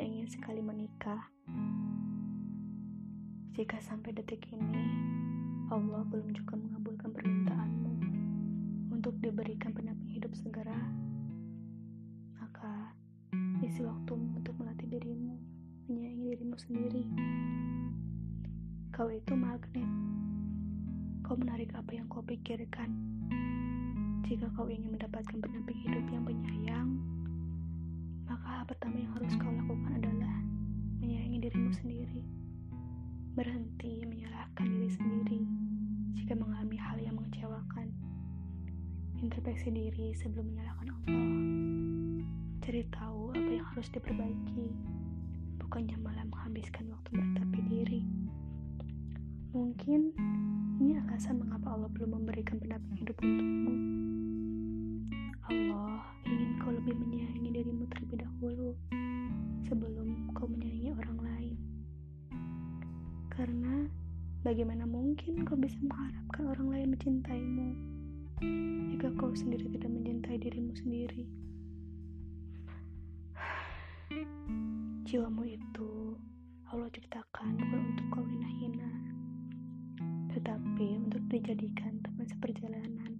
ingin sekali menikah. Jika sampai detik ini Allah belum juga mengabulkan permintaanmu untuk diberikan pendamping hidup segera, maka isi waktumu untuk melatih dirimu menyayangi dirimu sendiri. Kau itu magnet. Kau menarik apa yang kau pikirkan. Jika kau ingin mendapatkan pendamping pertama yang harus kau lakukan adalah menyayangi dirimu sendiri. Berhenti menyalahkan diri sendiri jika mengalami hal yang mengecewakan. Introspeksi diri sebelum menyalahkan Allah. Cari tahu apa yang harus diperbaiki, bukannya malah menghabiskan waktu berterapi diri. Mungkin ini alasan mengapa Allah belum memberikan pendamping hidup untukmu. Karena bagaimana mungkin kau bisa mengharapkan orang lain mencintaimu jika kau sendiri tidak mencintai dirimu sendiri? Jiwamu itu Allah ciptakan bukan untuk kau hina-hina, tetapi untuk dijadikan teman seperjalanan.